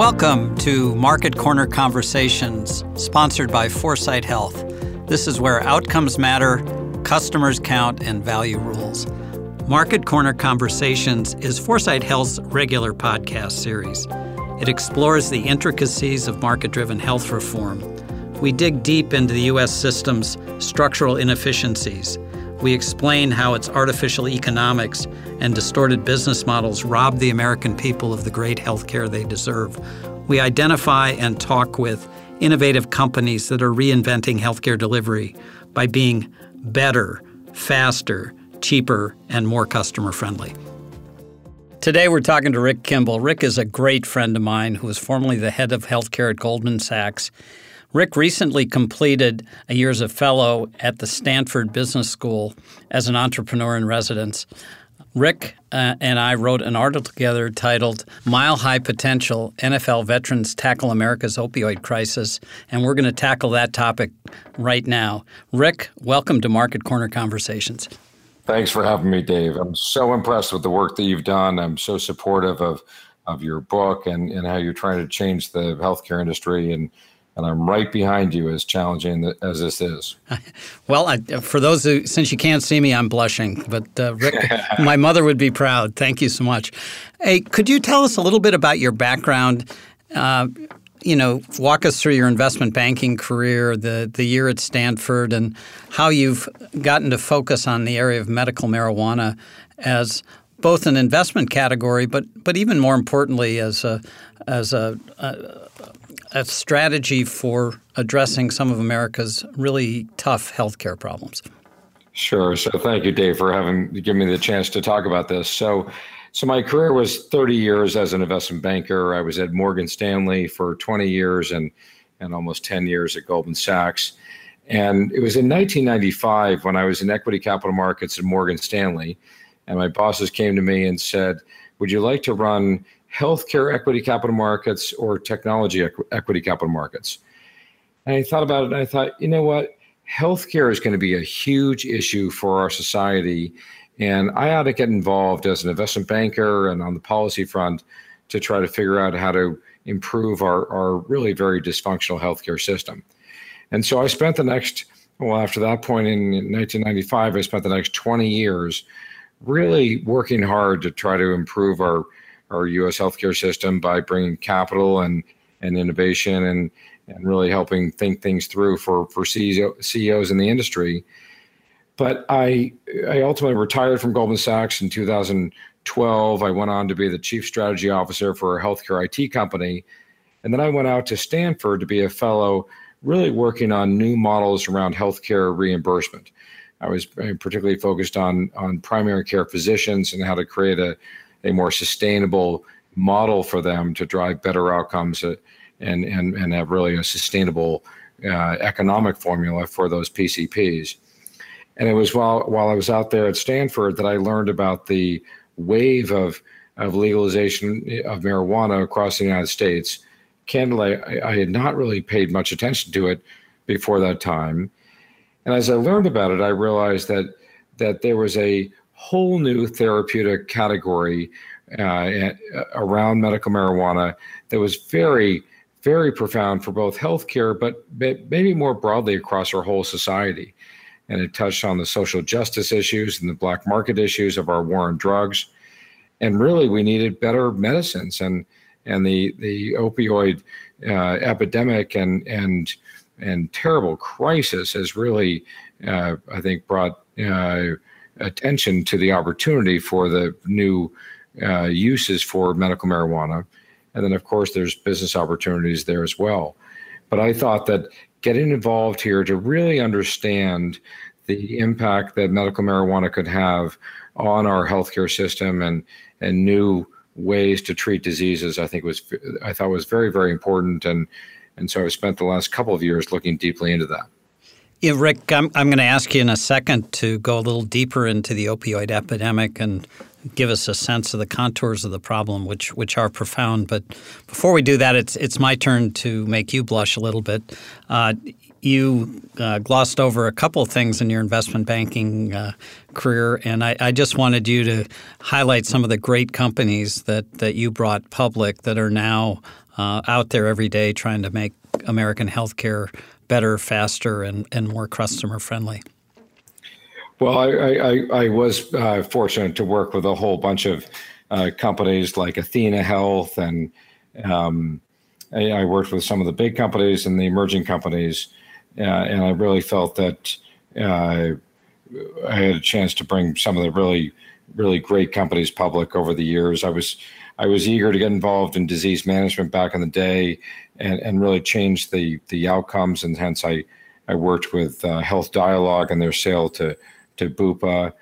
Welcome to Market Corner Conversations, sponsored by 4sight Health. This is where outcomes matter, customers count, and value rules. Market Corner Conversations is 4sight Health's regular podcast series. It explores the intricacies of market driven health reform. We dig deep into the U.S. system's structural inefficiencies. We explain how its artificial economics and distorted business models rob the American people of the great health care they deserve. We identify and talk with innovative companies that are reinventing healthcare delivery by being better, faster, cheaper, and more customer friendly. Today, we're talking to Rick Kimball. Rick is a great friend of mine who was formerly the head of healthcare at Goldman Sachs. Rick recently completed a year as a fellow at the Stanford Business School as an entrepreneur in residence. Rick uh, and I wrote an article together titled Mile High Potential NFL Veterans Tackle America's Opioid Crisis, and we're going to tackle that topic right now. Rick, welcome to Market Corner Conversations. Thanks for having me, Dave. I'm so impressed with the work that you've done. I'm so supportive of, of your book and, and how you're trying to change the healthcare industry and and I'm right behind you, as challenging as this is. well, I, for those who, since you can't see me, I'm blushing, but uh, Rick, my mother would be proud. Thank you so much. Hey, could you tell us a little bit about your background? Uh, you know, walk us through your investment banking career, the the year at Stanford, and how you've gotten to focus on the area of medical marijuana as both an investment category, but but even more importantly as a as a, a a strategy for addressing some of America's really tough healthcare problems. Sure. So thank you, Dave, for having given me the chance to talk about this. So, so my career was 30 years as an investment banker. I was at Morgan Stanley for 20 years and and almost 10 years at Goldman Sachs. And it was in 1995 when I was in equity capital markets at Morgan Stanley, and my bosses came to me and said, "Would you like to run healthcare equity capital markets or technology equ- equity capital markets. And I thought about it and I thought, you know what? Healthcare is going to be a huge issue for our society. And I ought to get involved as an investment banker and on the policy front to try to figure out how to improve our, our really very dysfunctional healthcare system. And so I spent the next, well, after that point in 1995, I spent the next 20 years really working hard to try to improve our our U.S. healthcare system by bringing capital and and innovation and and really helping think things through for for CEO, CEOs in the industry. But I I ultimately retired from Goldman Sachs in 2012. I went on to be the chief strategy officer for a healthcare IT company, and then I went out to Stanford to be a fellow, really working on new models around healthcare reimbursement. I was particularly focused on on primary care physicians and how to create a a more sustainable model for them to drive better outcomes uh, and, and, and have really a sustainable uh, economic formula for those PCPs. And it was while, while I was out there at Stanford that I learned about the wave of, of legalization of marijuana across the United States. Candidly, I, I had not really paid much attention to it before that time. And as I learned about it, I realized that that there was a whole new therapeutic category uh, around medical marijuana that was very, very profound for both healthcare, but maybe more broadly across our whole society. And it touched on the social justice issues and the black market issues of our war on drugs. And really, we needed better medicines. And and the the opioid uh, epidemic and and and terrible crisis has really, uh, I think, brought uh, attention to the opportunity for the new uh, uses for medical marijuana. And then, of course, there's business opportunities there as well. But I thought that getting involved here to really understand the impact that medical marijuana could have on our healthcare system and and new ways to treat diseases, I think was I thought was very very important. And and so I've spent the last couple of years looking deeply into that. Yeah, Rick, I'm, I'm going to ask you in a second to go a little deeper into the opioid epidemic and give us a sense of the contours of the problem, which which are profound. But before we do that, it's it's my turn to make you blush a little bit. Uh, you uh, glossed over a couple of things in your investment banking uh, career, and I, I, just wanted you to highlight some of the great companies that, that you brought public that are now uh, out there every day trying to make American healthcare better, faster, and, and more customer friendly. Well, I, I, I was uh, fortunate to work with a whole bunch of uh, companies like Athena Health, and um, I, I, worked with some of the big companies and the emerging companies, uh, and I really felt that uh, I had a chance to bring some of the really, really great companies public over the years. I was I was eager to get involved in disease management back in the day, and, and really change the the outcomes, and hence I I worked with uh, Health Dialogue and their sale to to Bupa.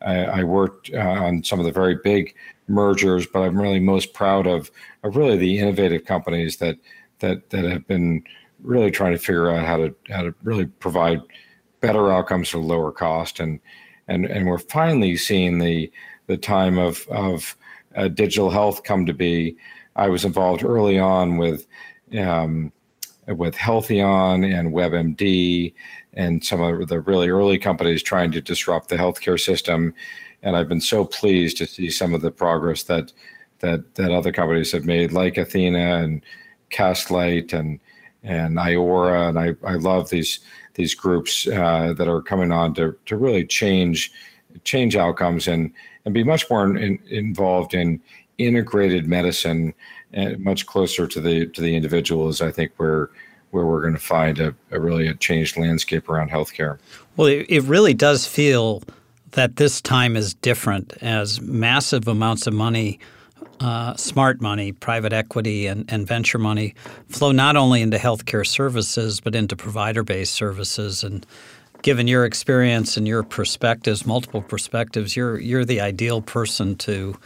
I, I worked uh, on some of the very big mergers, but I'm really most proud of, of really the innovative companies that that that have been really trying to figure out how to how to really provide better outcomes for lower cost, and and and we're finally seeing the the time of of uh, digital health come to be. I was involved early on with um, with Healtheon and WebMD and some of the really early companies trying to disrupt the healthcare system. And I've been so pleased to see some of the progress that that that other companies have made, like Athena and Castlight and and Iora. And I, I love these these groups uh, that are coming on to to really change change outcomes and and be much more in, involved in integrated medicine and much closer to the to the individual is I think where where we're going to find a, a really a changed landscape around healthcare. Well, it, it really does feel that this time is different as massive amounts of money, uh, smart money, private equity, and, and venture money flow not only into healthcare services but into provider-based services and given your experience and your perspectives, multiple perspectives, you're you're the ideal person to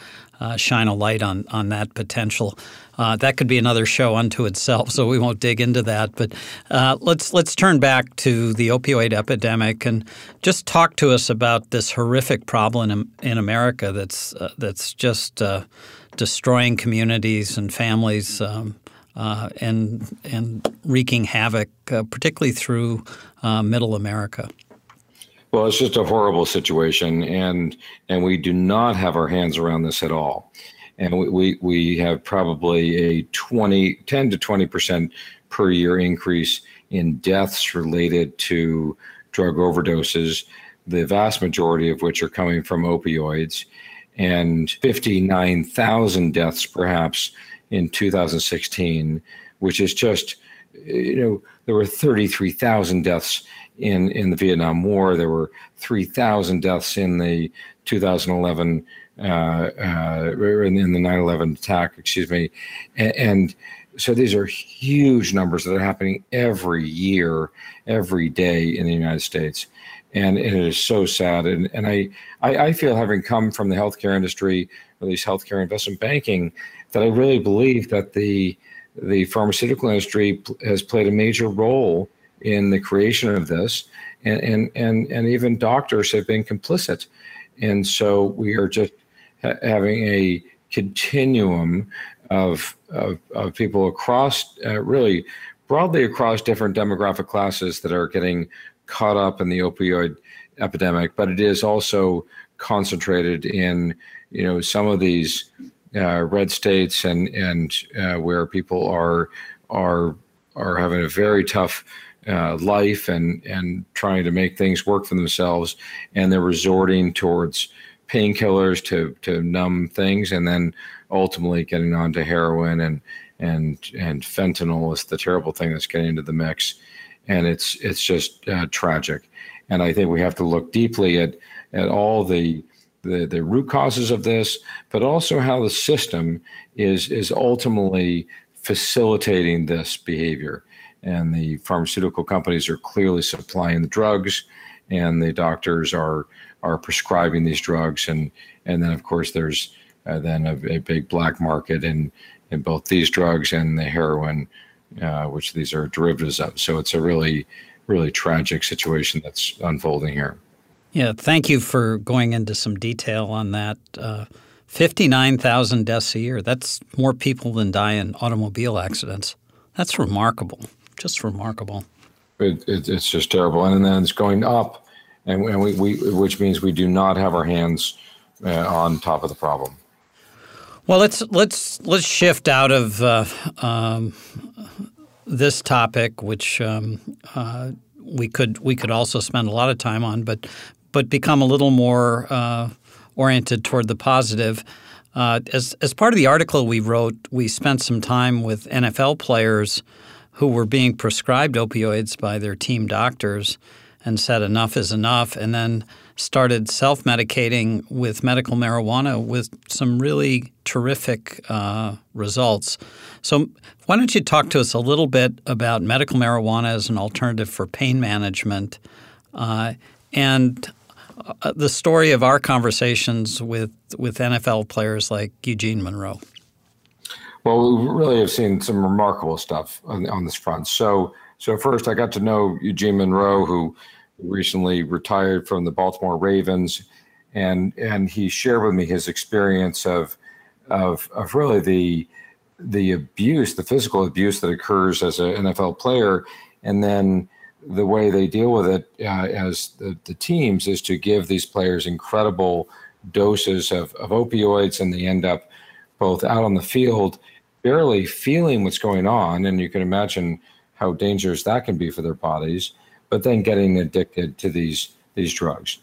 uh, shine a light on on that potential. Uh, that could be another show unto itself, so we won't dig into that. But uh, let's let's turn back to the opioid epidemic and just talk to us about this horrific problem in, in America that's uh, that's just uh, destroying communities and families. Um, uh, and and wreaking havoc, particularly through Uh, middle America. Well, it's just a horrible situation, and and we do not have our hands around this at all. And we, we, we have probably a 20, 10 to 20 percent per year increase in deaths related to drug overdoses, the vast majority of which are coming from opioids, and 59,000 deaths perhaps in 2016, which is just, you know, there were 33,000 deaths in in the Vietnam War. There were 3,000 deaths in the 2011 uh, uh, in, the 9/11 attack. Excuse me, and, and so these are huge numbers that are happening every year, every day in the United States. And it is so sad. And, and I, I, I feel having come from the healthcare industry, at least healthcare investment banking, that I really believe that the the pharmaceutical industry has played a major role in the creation of this, and and and, and even doctors have been complicit, and so we are just ha- having a continuum of of, of people across uh, really broadly across different demographic classes that are getting caught up in the opioid epidemic, but it is also concentrated in you know some of these uh, red states and and uh, where people are are are having a very tough uh, life and and trying to make things work for themselves, and they're resorting towards painkillers to to numb things, and then ultimately getting onto heroin and and and fentanyl is the terrible thing that's getting into the mix, and it's it's just uh, tragic, and I think we have to look deeply at at all the the, the root causes of this, but also how the system is is ultimately facilitating this behavior and the pharmaceutical companies are clearly supplying the drugs, and the doctors are are prescribing these drugs, and and then of course there's uh, then a, a, big black market in in both these drugs and the heroin, uh, which these are derivatives of. So it's a really really tragic situation that's unfolding here. Yeah, thank you for going into some detail on that. Uh, 59,000 deaths a year. That's more people than die in automobile accidents. That's remarkable just remarkable. it, it, it's just terrible. And then it's going up, and, and we, we, which means we do not have our hands uh, on top of the problem. Well, let's let's let's shift out of uh, um, this topic, which um, uh, we could we could also spend a lot of time on, but but become a little more uh, oriented toward the positive. Uh, as as part of the article we wrote, we spent some time with NFL players who were being prescribed opioids by their team doctors and said enough is enough, and then started self medicating with medical marijuana with some really terrific uh, results. So, why don't you talk to us a little bit about medical marijuana as an alternative for pain management uh, and Uh, the story of our conversations with, with NFL players like Eugene Monroe? Well, we really have seen some remarkable stuff on, on this front. So, so first, I got to know Eugene Monroe, who recently retired from the Baltimore Ravens, and and he shared with me his experience of of of really the the abuse, the physical abuse that occurs as an NFL player, and then the way they deal with it uh, as the, the teams is to give these players incredible doses of, of opioids, and they end up both out on the field barely feeling what's going on, and you can imagine how dangerous that can be for their bodies but then getting addicted to these these drugs.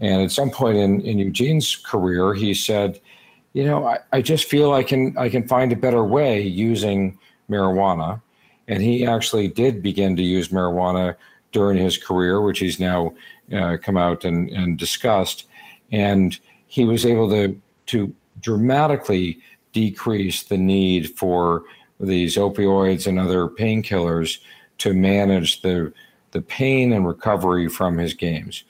And at some point in, in Eugene's career, he said, you know, I, I just feel I can I can find a better way using marijuana. And he actually did begin to use marijuana during his career, which he's now uh, come out and, and discussed. And he was able to to dramatically decrease the need for these opioids and other painkillers to manage the the pain and recovery from his games.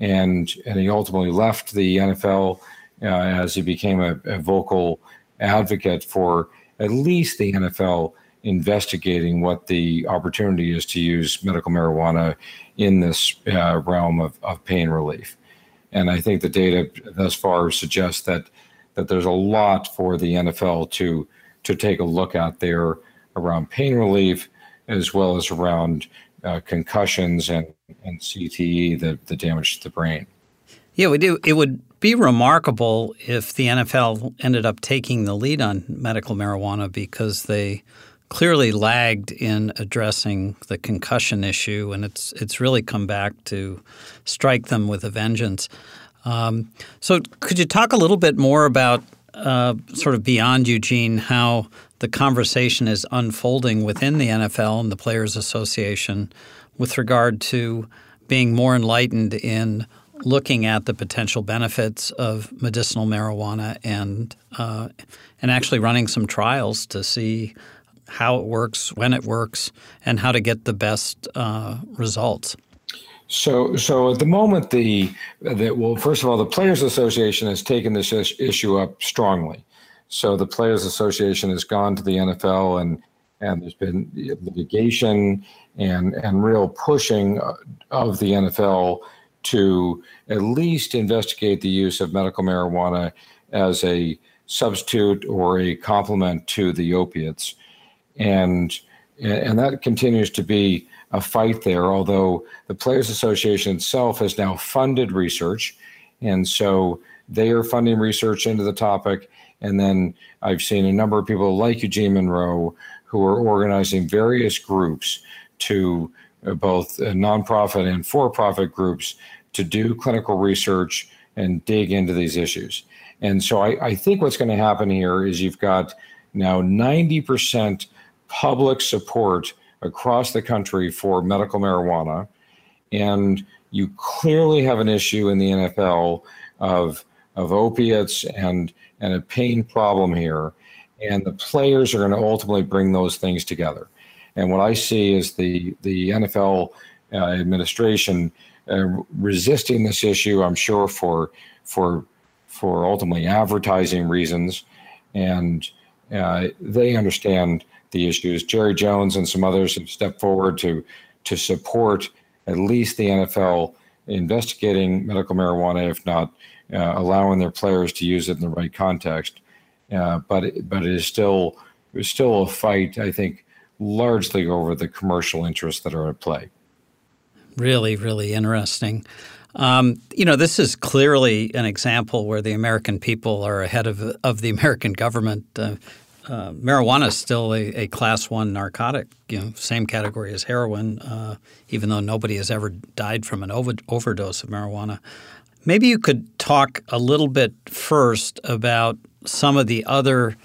And, and he ultimately left the NFL uh, as he became a, a, vocal advocate for at least the NFL investigating what the opportunity is to use medical marijuana in this uh, realm of, of pain relief. And I think the data thus far suggests that that there's a lot for the NFL to to take a look at there around pain relief as well as around uh, concussions and, and CTE, the, the damage to the brain. Yeah, we do. It would be remarkable if the NFL ended up taking the lead on medical marijuana because they clearly lagged in addressing the concussion issue, and it's it's really come back to strike them with a vengeance. Um, so, could you talk a little bit more about uh, sort of beyond Eugene how the conversation is unfolding within the NFL and the Players Association with regard to being more enlightened in looking at the potential benefits of medicinal marijuana and uh, and actually running some trials to see how it works, when it works, and how to get the best uh, results. So, so at the moment, the that well, first of all, the Players Association has taken this issue up strongly. So the Players Association has gone to the NFL and and there's been litigation and and real pushing of the NFL to at least investigate the use of medical marijuana as a substitute or a complement to the opiates, and and that continues to be a fight there. Although the Players Association itself has now funded research, and so they are funding research into the topic and then I've seen a number of people like Eugene Monroe who are organizing various groups to uh, both uh, nonprofit and for profit groups to do clinical research and dig into these issues. And so I, I think what's going to happen here is you've got now 90% public support across the country for medical marijuana. And you clearly have an issue in the NFL of, of opiates and and a pain problem here. And the players are going to ultimately bring those things together. And what I see is the, the NFL uh, administration uh, resisting this issue, I'm sure, for, for, for ultimately advertising reasons. And uh, they understand the issues. Jerry Jones and some others have stepped forward to, to support at least the NFL investigating medical marijuana, if not uh, allowing their players to use it in the right context. Uh, but but it is still it's still a fight. I think largely over the commercial interests that are at play. Really, really interesting. Um, you know, this is clearly an example where the American people are ahead of, of the American government. Uh, uh, marijuana is still a, a, class one narcotic, you know, same category as heroin, uh, even though nobody has ever died from an over, overdose of marijuana. Maybe you could talk a little bit first about some of the other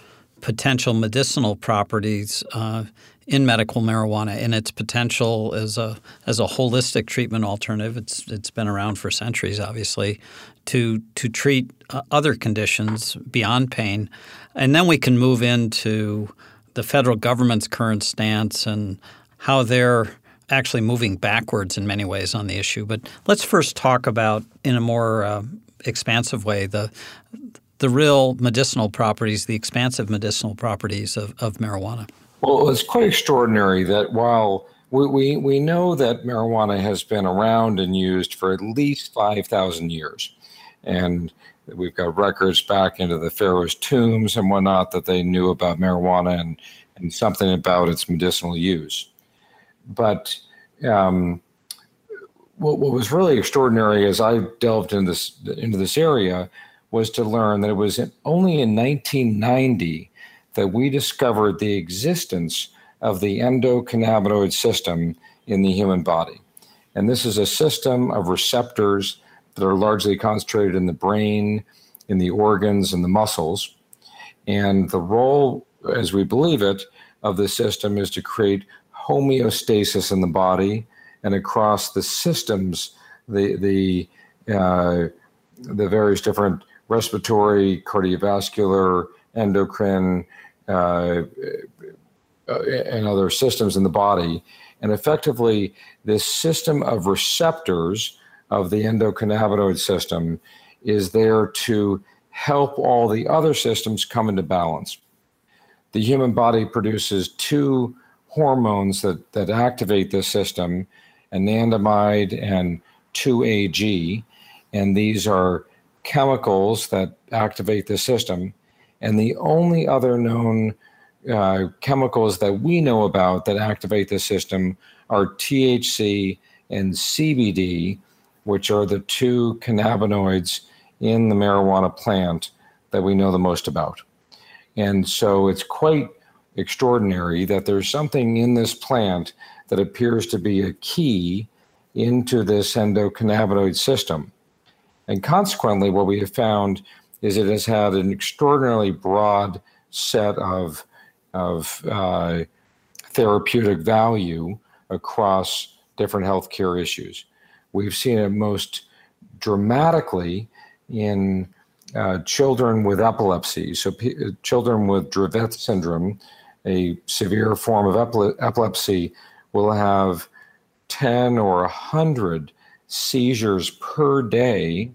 potential medicinal properties uh, in medical marijuana and its potential as a as a holistic treatment alternative. It's it's been around for centuries, obviously, to to treat uh, other conditions beyond pain, and then we can move into the federal government's current stance and how they're actually moving backwards in many ways on the issue. But let's first talk about in a more uh, expansive way the the real medicinal properties, the expansive medicinal properties of, of marijuana. Well, it's quite extraordinary that while we, we, we know that marijuana has been around and used for at least 5,000 years. And we've got records back into the Pharaoh's tombs and whatnot that they knew about marijuana and, and something about its medicinal use. But um, what, what was really extraordinary as I delved into this, into this area was to learn that it was only in 1990 that we discovered the existence of the endocannabinoid system in the human body. And this is a system of receptors that are largely concentrated in the brain, in the organs, and the muscles. And the role, as we believe it, of the system is to create homeostasis in the body and across the systems, the the uh, the various different respiratory, cardiovascular, endocrine, uh, uh, and other systems in the body. And effectively, this system of receptors of the endocannabinoid system is there to help all the other systems come into balance. The human body produces two hormones that, that activate this system anandamide and 2AG. And these are chemicals that activate the system. And the only other known uh, chemicals that we know about that activate the system are THC and CBD, which are the two cannabinoids in the marijuana plant that we know the most about. And so it's quite extraordinary that there's something in this plant that appears to be a key into this endocannabinoid system. And consequently, what we have found is it has had an extraordinarily broad set of, of uh, therapeutic value across different healthcare issues. We've seen it most dramatically in uh, children with epilepsy. So, p- children with Dravet syndrome, a severe form of epi- epilepsy, will have 10 or 100 seizures per day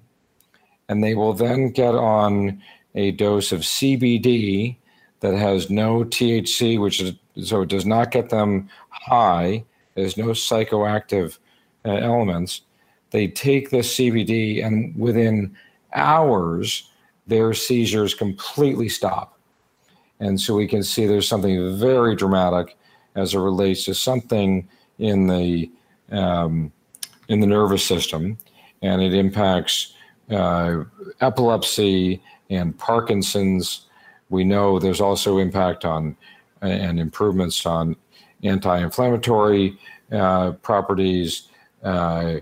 and they will then get on a dose of CBD that has no THC, which is so it does not get them high. There's no psychoactive uh, elements. They take the CBD, and within hours, their seizures completely stop. And so we can see there's something very dramatic as it relates to something in the um, in the nervous system, and it impacts uh, epilepsy and Parkinson's. We know there's also impact on and improvements on anti-inflammatory uh, properties. Uh,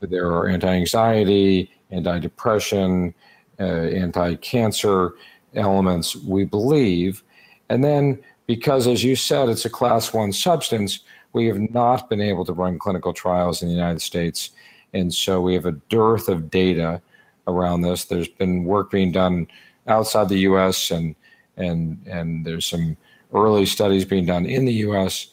there are anti-anxiety, anti-depression, uh, anti-cancer elements. We believe, and then because, as you said, it's a class one substance, we have not been able to run clinical trials in the United States, and so we have a dearth of data around this. There's been work being done outside the U.S. and and and there's some early studies being done in the U.S.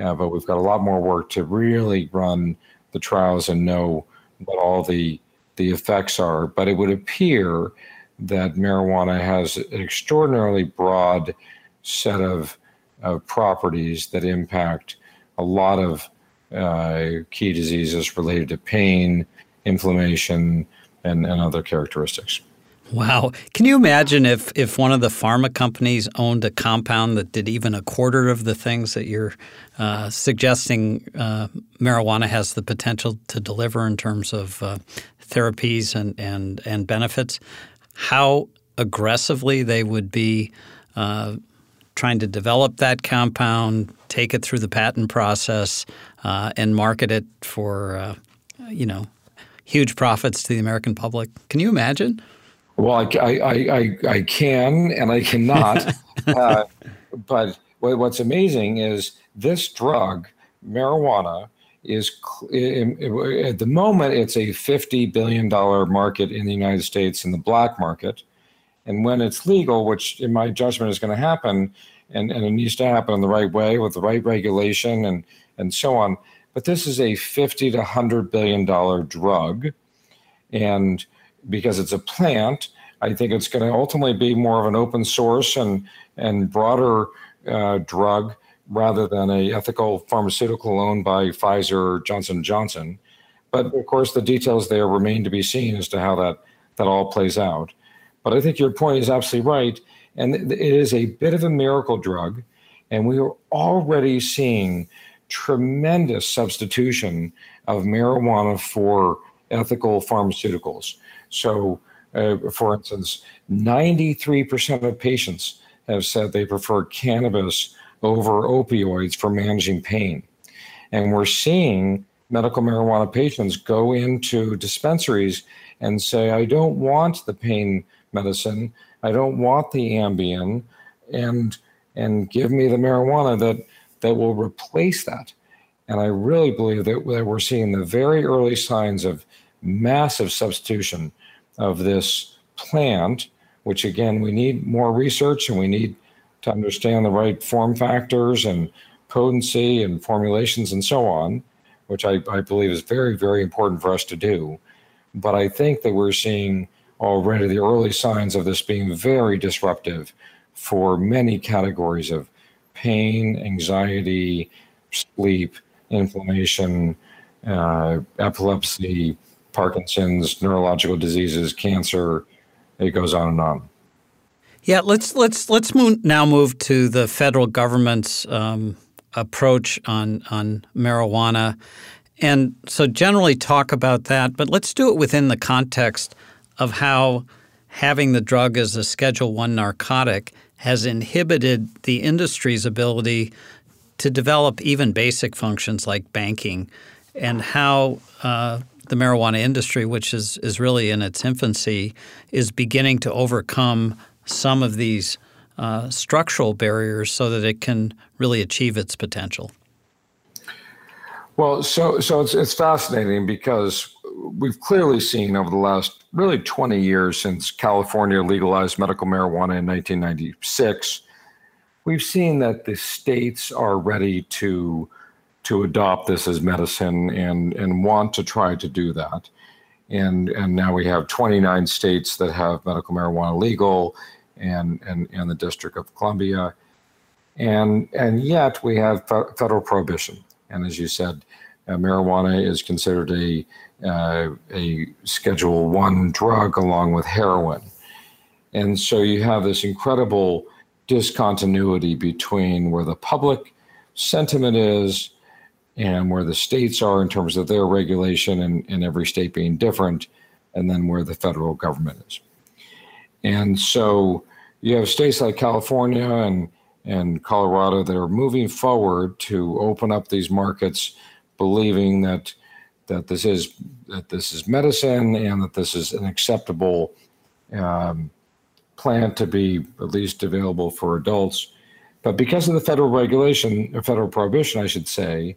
Uh, but we've got a lot more work to really run the trials and know what all the the effects are. But it would appear that marijuana has an extraordinarily broad set of, of properties that impact a lot of uh, key diseases related to pain, inflammation, and, and other characteristics. Wow. Can you imagine if, if one of the pharma companies owned a compound that did even a quarter of the things that you're uh, suggesting uh, marijuana has the potential to deliver in terms of uh, therapies and, and, and benefits? How aggressively they would be uh, trying to develop that compound, take it through the patent process, uh, and market it for, uh, you know, huge profits to the American public. Can you imagine? Well, I, I, I, I can and I cannot. uh, but what's amazing is this drug, marijuana, is at the moment it's a $50 billion market in the United States in the black market. And when it's legal, which in my judgment is going to happen, and, and it needs to happen in the right way with the right regulation and, and so on. But this is a 50 to 100 billion dollar drug. And because it's a plant, I think it's going to ultimately be more of an open source and, and broader uh, drug rather than a ethical pharmaceutical owned by Pfizer or Johnson Johnson. But of course, the details there remain to be seen as to how that, that all plays out. But I think your point is absolutely right. And it is a bit of a miracle drug. And we are already seeing tremendous substitution of marijuana for ethical pharmaceuticals. So, uh, for instance, 93% of patients have said they prefer cannabis over opioids for managing pain. And we're seeing medical marijuana patients go into dispensaries and say, I don't want the pain medicine. I don't want the Ambien, and and give me the marijuana that that will replace that. And I really believe that, we're seeing the very early signs of massive substitution of this plant, which again we need more research and we need to understand the right form factors and potency and formulations and so on, which I, I believe is very, very important for us to do. But I think that we're seeing already the early signs of this being very disruptive for many categories of pain, anxiety, sleep, inflammation, uh, epilepsy, Parkinson's, neurological diseases, cancer. It goes on and on. Yeah, let's let's let's move, now move to the federal government's um, approach on on marijuana, and so generally talk about that. But let's do it within the context of how having the drug as a Schedule One narcotic has inhibited the industry's ability to develop even basic functions like banking, and how uh, the marijuana industry, which is is really in its infancy, is beginning to overcome some of these uh, structural barriers so that it can really achieve its potential. Well, so so it's it's fascinating because we've clearly seen over the last really 20 years since California legalized medical marijuana in 1996, we've seen that the states are ready to to adopt this as medicine and and want to try to do that. And and now we have 29 states that have medical marijuana legal and and, and the District of Columbia. And and yet we have federal prohibition. And as you said, uh, marijuana is considered a uh, a Schedule One drug along with heroin, and so you have this incredible discontinuity between where the public sentiment is and where the states are in terms of their regulation and, and every state being different, and then where the federal government is. And so you have states like California and and Colorado that are moving forward to open up these markets believing that that this is that this is medicine and that this is an acceptable um, plant to be at least available for adults. But because of the federal regulation, or federal prohibition, I should say,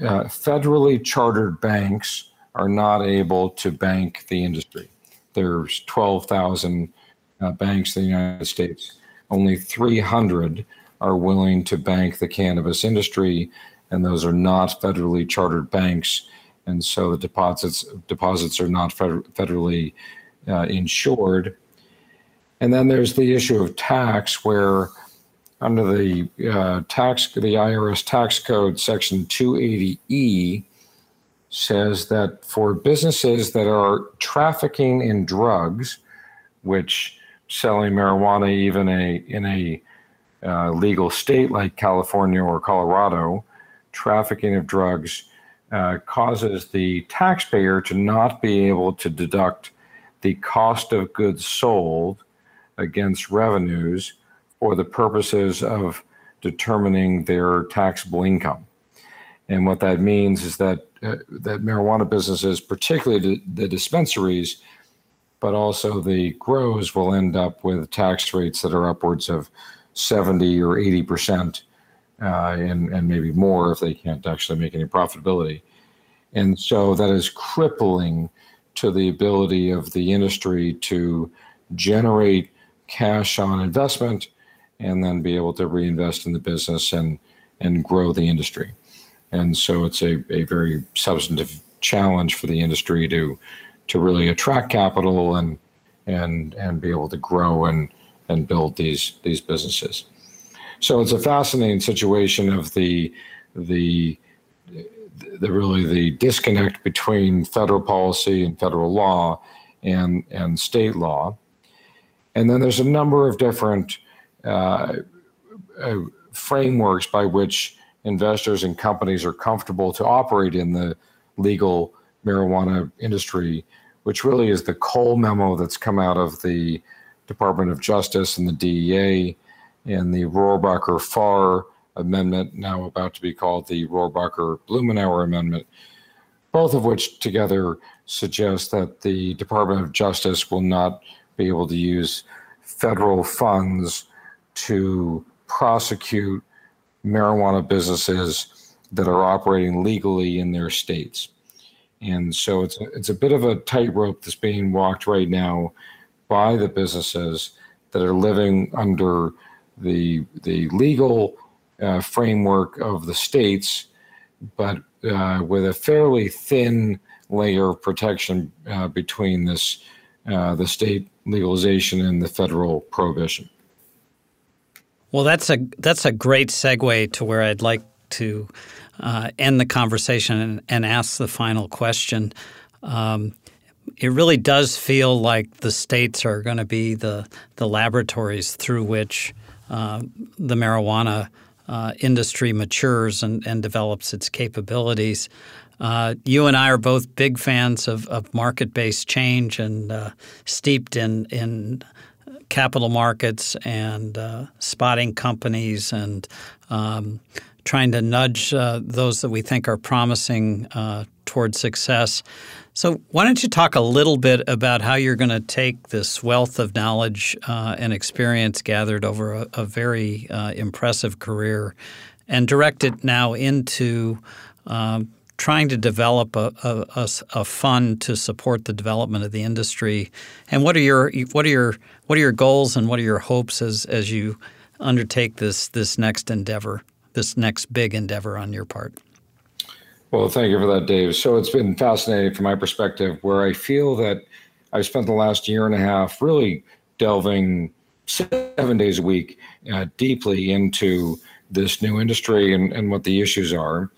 uh, federally chartered banks are not able to bank the industry. There's 12,000 uh, banks in the United States. Only 300 are willing to bank the cannabis industry and those are not federally chartered banks, and so the deposits deposits are not federally uh, insured. And then there's the issue of tax, where under the uh, tax the IRS tax code section 280E says that for businesses that are trafficking in drugs which selling marijuana even a in a uh, legal state like California or Colorado, trafficking of drugs uh, causes the taxpayer to not be able to deduct the cost of goods sold against revenues for the purposes of determining their taxable income. And what that means is that uh, that marijuana businesses, particularly the, the dispensaries, but also the grows, will end up with tax rates that are upwards of 70 or 80 percent, uh, and and maybe more if they can't actually make any profitability. And so that is crippling to the ability of the industry to generate cash on investment and then be able to reinvest in the business and and grow the industry. And so it's a, a very substantive challenge for the industry to to really attract capital and and and be able to grow and and build these these businesses. So it's a fascinating situation of the the the really the disconnect between federal policy and federal law and and state law. And then there's a number of different uh, uh, frameworks by which investors and companies are comfortable to operate in the legal marijuana industry, which really is the Cole memo that's come out of the Department of Justice and the DEA and the Rohrabacher Farr Amendment, now about to be called the Rohrabacher Blumenauer Amendment, both of which together suggest that the Department of Justice will not be able to use federal funds to prosecute marijuana businesses that are operating legally in their states. And so it's a, it's a bit of a tightrope that's being walked right now by the businesses that are living under the the legal uh, framework of the states, but uh, with a fairly thin layer of protection uh, between this uh, the state legalization and the federal prohibition. Well, that's a that's a great segue to where I'd like to uh, end the conversation and, and, ask the final question. Um, it really does feel like the states are going to be the the laboratories through which the marijuana uh, industry matures and, and, develops its capabilities. Uh, you and I are both big fans of, of market based change and uh, steeped in in capital markets and uh, spotting companies and um, trying to nudge uh, those that we think are promising uh, towards success. So, why don't you talk a little bit about how you're going to take this wealth of knowledge uh, and experience gathered over a, a very uh, impressive career and direct it now into um, trying to develop a, a, a, fund to support the development of the industry? And what are your what are your what are your goals and what are your hopes as as you undertake this this next endeavor, this next big endeavor on your part? Well, thank you for that, Dave. So it's been fascinating from my perspective, where I feel that I've spent the last year and a half really delving seven days a week uh, deeply into this new industry and, and what the issues are.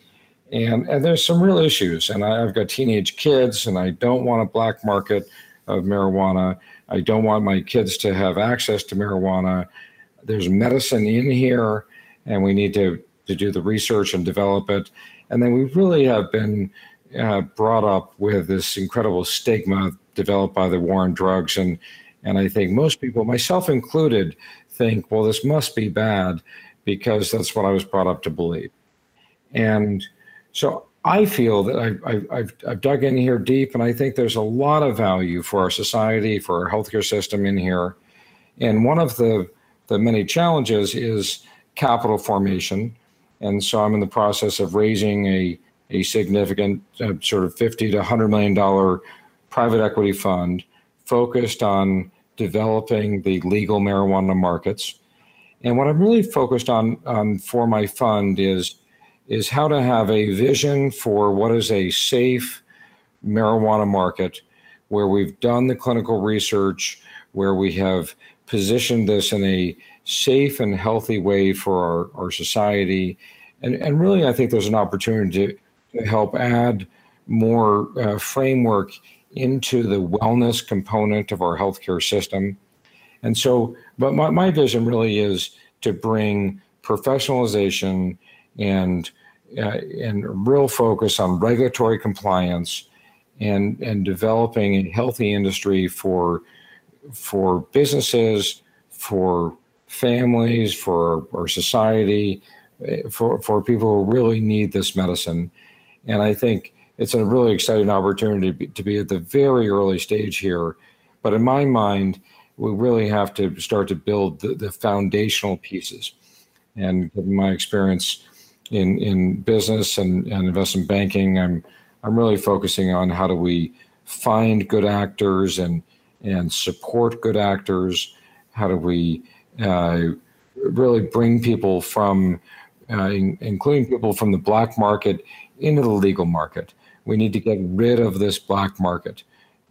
And, and there's some real issues. And I, I've got teenage kids, and I don't want a black market of marijuana. I don't want my kids to have access to marijuana. There's medicine in here, and we need to, to do the research and develop it. And then we really have been uh, brought up with this incredible stigma developed by the war on drugs. And, and I think most people, myself included, think, well, this must be bad because that's what I was brought up to believe. And so I feel that I've, I've, I've dug in here deep, and I think there's a lot of value for our society, for our healthcare system in here. And one of the, the many challenges is capital formation. And so I'm in the process of raising a, a significant uh, sort of 50 to 100 million dollar private equity fund focused on developing the legal marijuana markets. And what I'm really focused on, on for my fund is is how to have a vision for what is a safe marijuana market where we've done the clinical research, where we have positioned this in a safe and healthy way for our, our society. And, and really, I think there's an opportunity to, help add more uh, framework into the wellness component of our healthcare system. And so, but my, my vision really is to bring professionalization and uh, and real focus on regulatory compliance and and developing a healthy industry for for businesses, for families, for our society, eh, for for people who really need this medicine. And I think it's a really exciting opportunity to be, to be at the very early stage here. But in my mind, we really have to start to build the, the foundational pieces. And given my experience in, in business and, and investment banking, I'm I'm really focusing on how do we find good actors and and support good actors. How do we really bring people from, uh, in, including people from the black market, into the legal market? We need to get rid of this black market,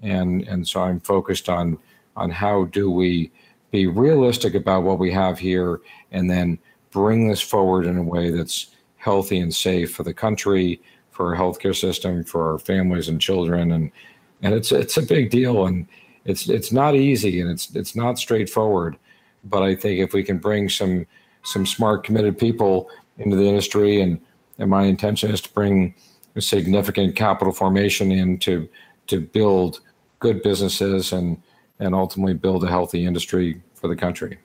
and and so I'm focused on on how do we be realistic about what we have here, and then bring this forward in a way that's healthy and safe for the country, for our healthcare system, for our families and children, and and it's it's a big deal, and it's it's not easy, and it's it's not straightforward. But I think if we can bring some some smart, committed people into the industry, and and my intention is to bring significant capital formation in to to build good businesses and and ultimately build a healthy industry for the country.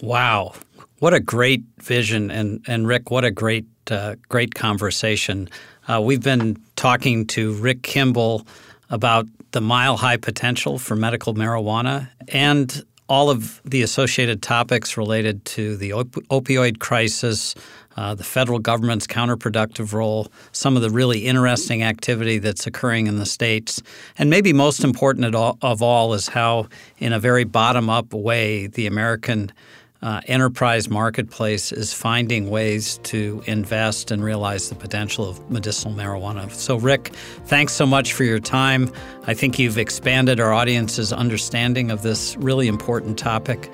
Wow, what a great vision, and and Rick, what a great uh, great conversation. Uh, we've been talking to Rick Kimball about the mile high potential for medical marijuana and all of the associated topics related to the op- opioid crisis, uh, the federal government's counterproductive role, some of the really interesting activity that's occurring in the states, and maybe most important all, of all is how, in a very bottom up way, the American uh, enterprise marketplace is finding ways to invest and realize the potential of medicinal marijuana. So, Rick, thanks so much for your time. I think you've expanded our audience's understanding of this really important topic.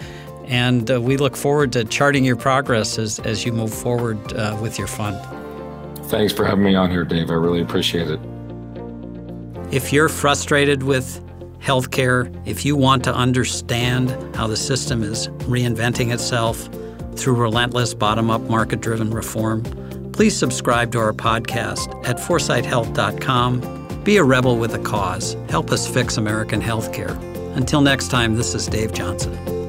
And uh, we look forward to charting your progress as, as you move forward uh, with your fund. Thanks for having me on here, Dave. I really appreciate it. If you're frustrated with healthcare, if you want to understand how the system is reinventing itself through relentless bottom up market driven reform, please subscribe to our podcast at 4sighthealth.com. Be a rebel with a cause. Help us fix American healthcare. Until next time, this is Dave Johnson.